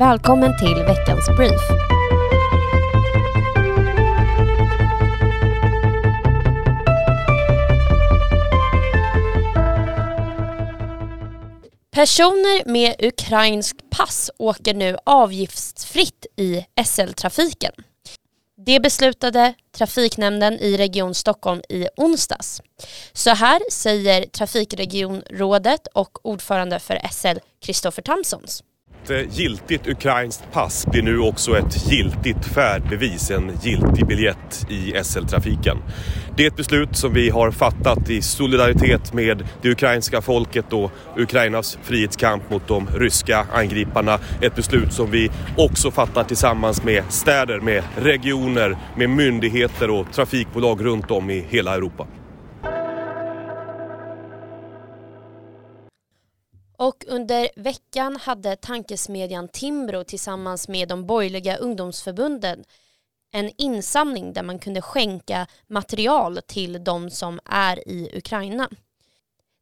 Välkommen till veckans brief. Personer med ukrainsk pass åker nu avgiftsfritt i SL-trafiken. Det beslutade Trafiknämnden i Region Stockholm i onsdags. Så här säger Trafikregionrådet och ordförande för SL, Kristoffer Tamsons. Ett eh, giltigt ukrainskt pass blir nu också ett giltigt färdbevis, en giltig biljett i SL-trafiken. Det är ett beslut som vi har fattat i solidaritet med det ukrainska folket och Ukrainas frihetskamp mot de ryska angriparna. Ett beslut som vi också fattar tillsammans med städer, med regioner, med myndigheter och trafikbolag runt om i hela Europa. Under veckan hade tankesmedjan Timbro tillsammans med de borgerliga ungdomsförbunden en insamling där man kunde skänka material till de som är i Ukraina.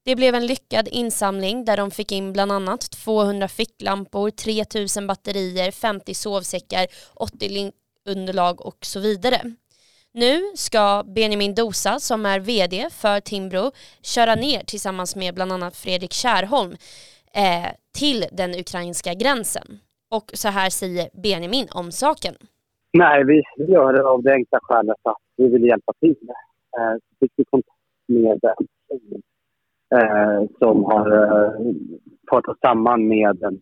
Det blev en lyckad insamling där de fick in bland annat 200 ficklampor, 3000 batterier, 50 sovsäckar, 80 underlag och så vidare. Nu ska Benjamin Dosa som är VD för Timbro köra ner tillsammans med bland annat Fredrik Kärholm eh, till den ukrainska gränsen. Och så här säger Benjamin om saken. Nej, vi gör det av det enkla skälet att vi vill hjälpa till. Eh, så fick vi kontakt med eh, som har eh, fört oss samman med,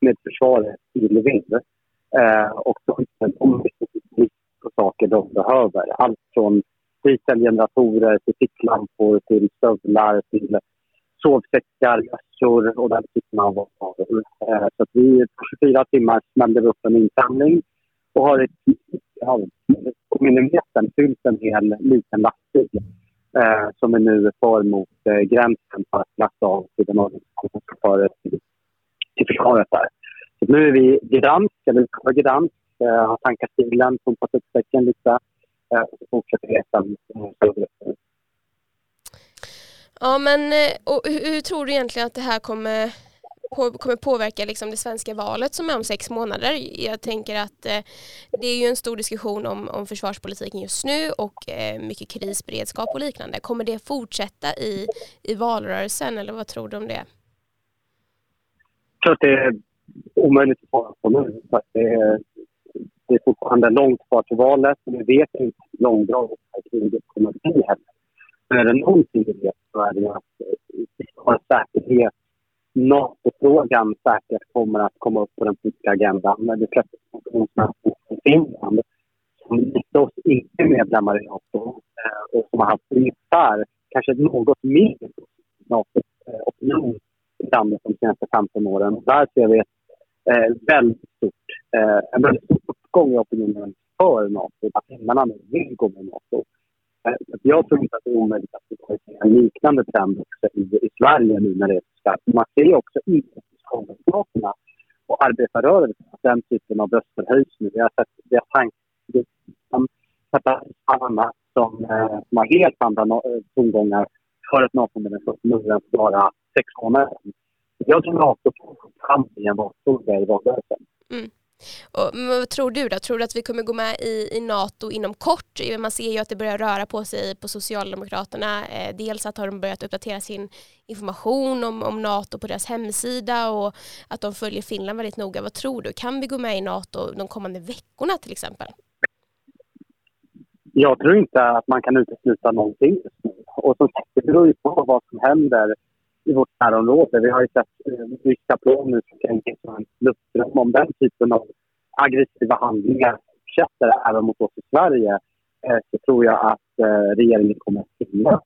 med försvaret i Lviv. Eh, och så de på saker de behöver. Allt från dieselgeneratorer till ficklampor till stövlar till sovsäckar, gössor och den typen av varor. Eh, så att vi på 24 timmar smällde vi upp en insamling och har ett ja, på millimetern fyllt en hel liten lastbil eh, som vi nu för mot eh, gränsen för att lasta av till den organisationen för till, till försvaret där. Så nu är vi i Gdansk, eller utanför Gdansk, eh, har tankat bilen, pumpat upp säcken lite eh, och fortsätter resan eh, Ja men eh, och hur, tror du egentligen att det här kommer, på, kommer påverka liksom det svenska valet som är om sex månader? Jag tänker att eh, det är ju en stor diskussion om, om försvarspolitiken just nu och eh, mycket krisberedskap och liknande. Kommer det fortsätta i, i valrörelsen eller vad tror du om det? Jag tror att det är omöjligt att svara på nu. Det är, det är fortfarande långt kvar till valet. och Vi vet inte hur långdraget kriget kommer att bli heller. Men är det någonting vi vet så är det att eh, har säkerhet. NATO-frågan säkert kommer att komma upp på den politiska agendan. När det släpptes sanktionsmöten i Finland som inte oss inte medlemmar i Nato eh, och som har haft ungefär, kanske något mer NATO-opinion eh, i landet de senaste 15 åren. Där ser vi ett eh, väldigt stort, eh, en väldigt stor uppgång i opinionen för Nato. Att finnarna nu vill gå med Nato. Jag tror inte att det är omöjligt att vi kommer se en liknande trend också i, i Sverige nu när det är så skarpt. Man ser ju också i Socialdemokraterna och arbetarrörelsen att den typen av röster höjs nu. Vi har sett det som Anna som, eh, som har helt andra no eh, tongångar för ett Natomedlemskap nu än för bara sex månader sedan. Jag tror Nato kan bli en valfråga i valrörelsen. Mm. Och, men vad tror du då? Tror du att vi kommer gå med i, i NATO inom kort? Man ser ju att det börjar röra på sig på Socialdemokraterna. Eh, dels att har de börjat uppdatera sin information om, om NATO på deras hemsida och att de följer Finland väldigt noga. Vad tror du? Kan vi gå med i NATO de kommande veckorna till exempel? Jag tror inte att man kan utesluta någonting just nu. Och som sagt, det beror ju på vad som händer i vårt närområde. Vi har ju sett eh, ryska plan nu som kan som en luftrum. Om den typen av aggressiva handlingar fortsätter även mot oss i Sverige eh, så tror jag att eh, regeringen kommer att finna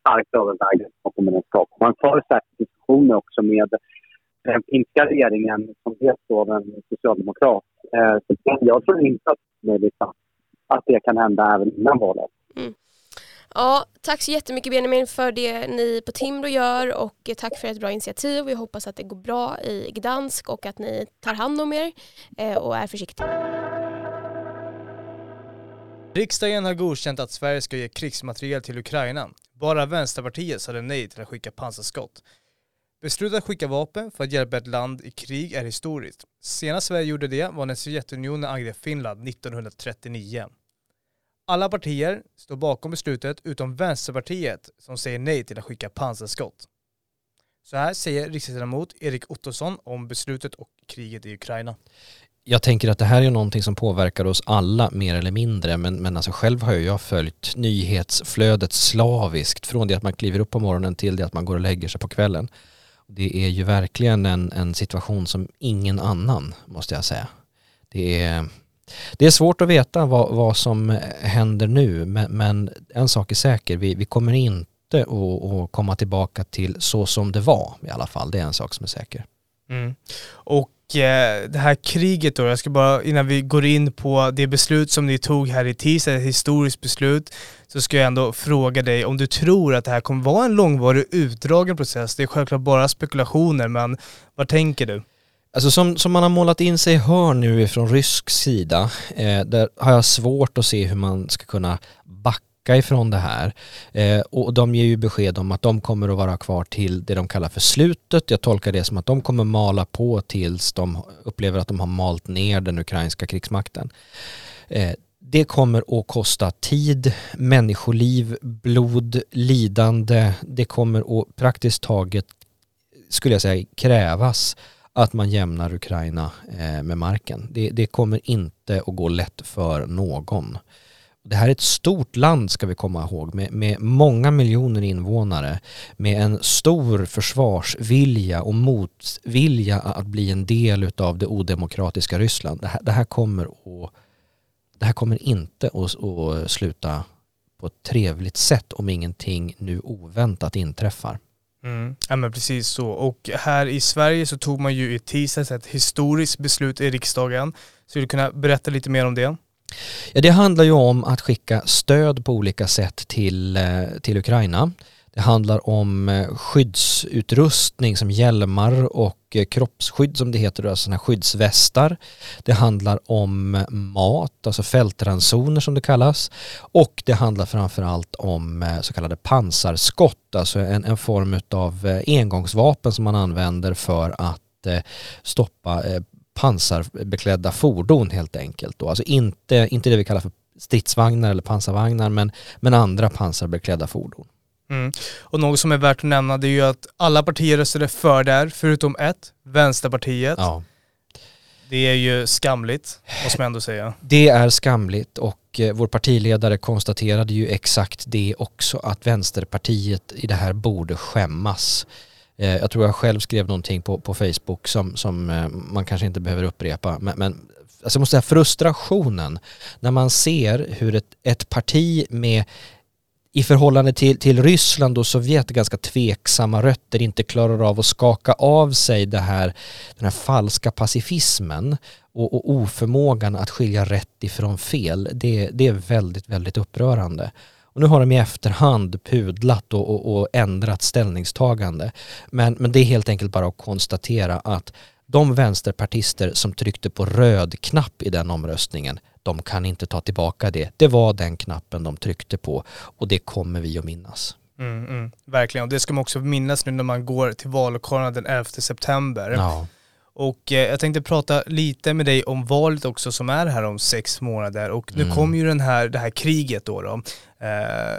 starkt överväga NATO-medlemskap. Man för säkert diskussioner också med eh, den finska regeringen som leds av en socialdemokrat. Eh, så jag tror inte att det att det kan hända även innan valet. Ja, tack så jättemycket Benjamin för det ni på Timbro gör och tack för ett bra initiativ. Vi hoppas att det går bra i Gdansk och att ni tar hand om er eh, och är försiktiga. Riksdagen har godkänt att Sverige ska ge krigsmateriel till Ukraina. Bara Vänsterpartiet sade nej till att skicka pansarskott. Beslutet att skicka vapen för att hjälpa ett land i krig är historiskt. Senast Sverige gjorde det var när Sovjetunionen angrep Finland 1939. Alla partier står bakom beslutet utom Vänsterpartiet som säger nej till att skicka pansarskott. Så här säger riksdagsledamot Erik Ottosson om beslutet och kriget i Ukraina. Jag tänker att det här är någonting som påverkar oss alla mer eller mindre men, men alltså själv har jag följt nyhetsflödet slaviskt från det att man kliver upp på morgonen till det att man går och lägger sig på kvällen. Det är ju verkligen en, en situation som ingen annan måste jag säga. Det är, det är svårt att veta vad, vad som händer nu men, men en sak är säker, vi, vi kommer inte att, att komma tillbaka till så som det var i alla fall. Det är en sak som är säker. Mm. Och eh, det här kriget då, jag ska bara innan vi går in på det beslut som ni tog här i tisdag, ett historiskt beslut, så ska jag ändå fråga dig om du tror att det här kommer vara en långvarig utdragen process. Det är självklart bara spekulationer, men vad tänker du? Alltså som, som man har målat in sig hörn nu från rysk sida, eh, där har jag svårt att se hur man ska kunna backa ifrån det här. Eh, och de ger ju besked om att de kommer att vara kvar till det de kallar för slutet. Jag tolkar det som att de kommer mala på tills de upplever att de har malt ner den ukrainska krigsmakten. Eh, det kommer att kosta tid, människoliv, blod, lidande. Det kommer att praktiskt taget, skulle jag säga, krävas att man jämnar Ukraina eh, med marken. Det, det, kommer inte att gå lätt för någon. Det här är ett stort land ska vi komma ihåg med, med många miljoner invånare med en stor försvarsvilja och motvilja att bli en del av det odemokratiska Ryssland. Det här, det här kommer att det här kommer inte att, att sluta på ett trevligt sätt om ingenting nu oväntat inträffar. Mm. Ja men precis så. Och här i Sverige så tog man ju i tisdags ett historiskt beslut i riksdagen. Skulle du kunna berätta lite mer om det? Ja, det handlar ju om att skicka stöd på olika sätt till, eh, till Ukraina. Det handlar om eh, skyddsutrustning som hjälmar och eh, kroppsskydd som det heter, alltså sådana skyddsvästar. Det handlar om eh, mat, alltså fältransoner som det kallas. Och det handlar framförallt om så kallade pansarskott, alltså en, en form av engångsvapen som man använder för att stoppa pansarbeklädda fordon helt enkelt. Då. Alltså inte, inte det vi kallar för stridsvagnar eller pansarvagnar men, men andra pansarbeklädda fordon. Mm. Och något som är värt att nämna det är ju att alla partier röstade för där förutom ett, Vänsterpartiet. Ja. Det är ju skamligt, måste man ändå säga. Det är skamligt och eh, vår partiledare konstaterade ju exakt det också att Vänsterpartiet i det här borde skämmas. Eh, jag tror jag själv skrev någonting på, på Facebook som, som eh, man kanske inte behöver upprepa. Men, men alltså måste säga frustrationen när man ser hur ett, ett parti med i förhållande till, till Ryssland och Sovjet ganska tveksamma rötter inte klarar av att skaka av sig det här, den här falska pacifismen och, och oförmågan att skilja rätt ifrån fel. Det, det är väldigt, väldigt upprörande. Och nu har de i efterhand pudlat och, och, och ändrat ställningstagande. Men, men det är helt enkelt bara att konstatera att de vänsterpartister som tryckte på röd knapp i den omröstningen, de kan inte ta tillbaka det. Det var den knappen de tryckte på och det kommer vi att minnas. Mm, mm, verkligen, och det ska man också minnas nu när man går till vallokalerna den 11 september. Ja. Och eh, jag tänkte prata lite med dig om valet också som är här om sex månader och nu mm. kommer ju den här, det här kriget då. då. Eh,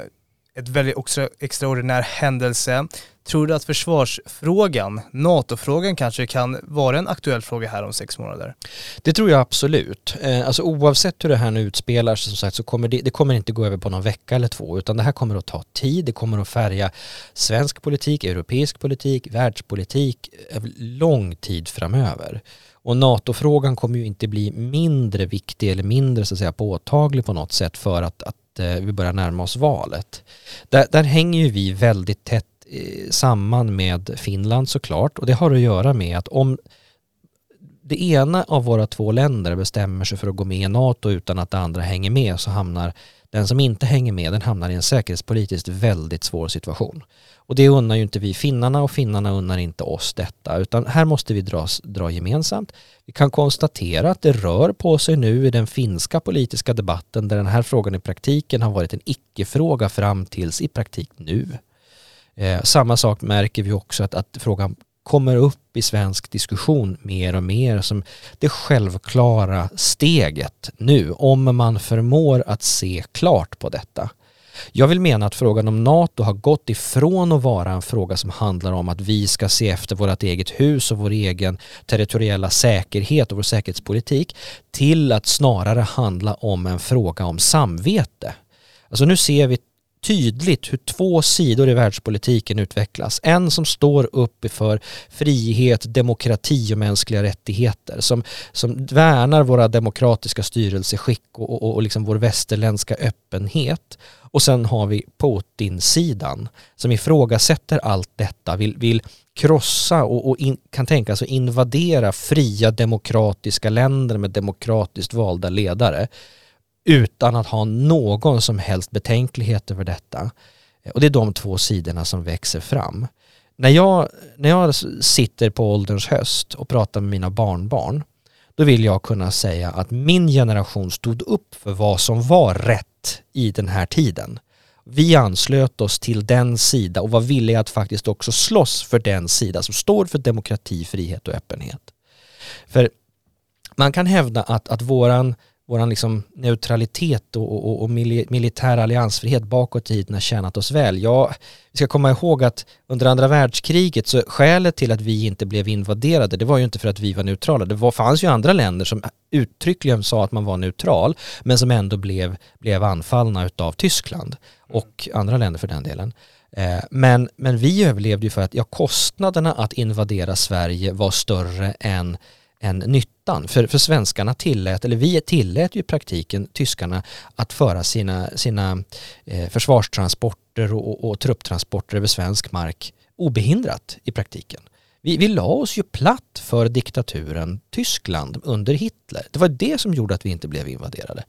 ett väldigt extra, extraordinär händelse. Tror du att försvarsfrågan, NATO-frågan kanske kan vara en aktuell fråga här om sex månader? Det tror jag absolut. Eh, alltså oavsett hur det här nu utspelar sig som sagt så kommer det, det kommer inte gå över på någon vecka eller två utan det här kommer att ta tid, det kommer att färga svensk politik, europeisk politik, världspolitik lång tid framöver. Och NATO-frågan kommer ju inte bli mindre viktig eller mindre så att säga påtaglig på något sätt för att, att Eh, vi börjar närma oss valet. Där, där hänger ju vi väldigt tätt Eh, samman med Finland såklart och det har att göra med att om det ena av våra två länder bestämmer sig för att gå med i NATO utan att det andra hänger med så hamnar den som inte hänger med den hamnar i en säkerhetspolitiskt väldigt svår situation. Och det unnar ju inte vi finnarna och finnarna unnar inte oss detta utan här måste vi dra, dra gemensamt. Vi kan konstatera att det rör på sig nu i den finska politiska debatten där den här frågan i praktiken har varit en icke-fråga fram tills i praktik nu. Eh, samma sak märker vi också att, att frågan kommer upp i svensk diskussion mer och mer som det självklara steget nu om man förmår att se klart på detta. Jag vill mena att frågan om NATO har gått ifrån att vara en fråga som handlar om att vi ska se efter vårt eget hus och vår egen territoriella säkerhet och vår säkerhetspolitik till att snarare handla om en fråga om samvete. Alltså nu ser vi tydligt hur två sidor i världspolitiken utvecklas. En som står upp för frihet, demokrati och mänskliga rättigheter, som, som värnar våra demokratiska styrelseskick och, och, och liksom vår västerländska öppenhet. Och sen har vi Putin-sidan som ifrågasätter allt detta, vill, vill krossa och, och in, kan tänka sig invadera fria demokratiska länder med demokratiskt valda ledare utan att ha någon som helst betänklighet över detta. Och det är de två sidorna som växer fram. När jag, när jag sitter på ålderns höst och pratar med mina barnbarn då vill jag kunna säga att min generation stod upp för vad som var rätt i den här tiden. Vi anslöt oss till den sida och var villiga att faktiskt också slåss för den sida som står för demokrati, frihet och öppenhet. För man kan hävda att, att våran vår liksom neutralitet och, och, och, militär alliansfrihet bakåt i tiden har tjänat oss väl. Ja, vi ska komma ihåg att under andra världskriget så skälet till att vi inte blev invaderade det var ju inte för att vi var neutrala. Det var, fanns ju andra länder som uttryckligen sa att man var neutral men som ändå blev, blev anfallna av Tyskland och andra länder för den delen. Eh, men, men vi överlevde ju för att ja, kostnaderna att invadera Sverige var större än än nyttan. För, för svenskarna tillät, eller vi tillät ju i praktiken tyskarna att föra sina, sina eh, försvarstransporter och, och, och trupptransporter över svensk mark obehindrat i praktiken. Vi, vi la oss ju platt för diktaturen Tyskland under Hitler. Det var det som gjorde att vi inte blev invaderade.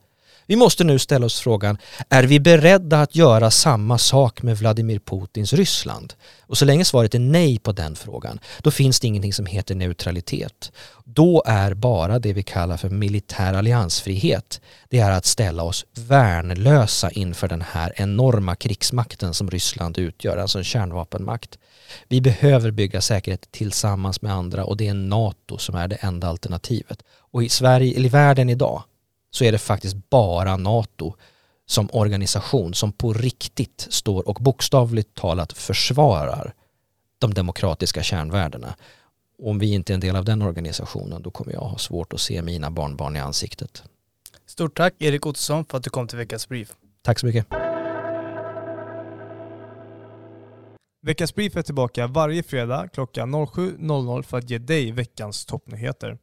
Vi måste nu ställa oss frågan, är vi beredda att göra samma sak med Vladimir Putins Ryssland? Och så länge svaret är nej på den frågan, då finns det ingenting som heter neutralitet. Då är bara det vi kallar för militär alliansfrihet, det är att ställa oss värnlösa inför den här enorma krigsmakten som Ryssland utgör, alltså en kärnvapenmakt. Vi behöver bygga säkerhet tillsammans med andra och det är NATO som är det enda alternativet. Och i Sverige, eller i världen idag, så är det faktiskt bara NATO som organisation som på riktigt står och bokstavligt talat försvarar de demokratiska kärnvärdena. Om vi inte är en del av den organisationen då kommer jag ha svårt att se mina barnbarn i ansiktet. Stort tack Erik Ottosson för att du kom till veckans brief. Tack så mycket. Veckans brief är tillbaka varje fredag klockan 07.00 för att ge dig veckans toppnyheter.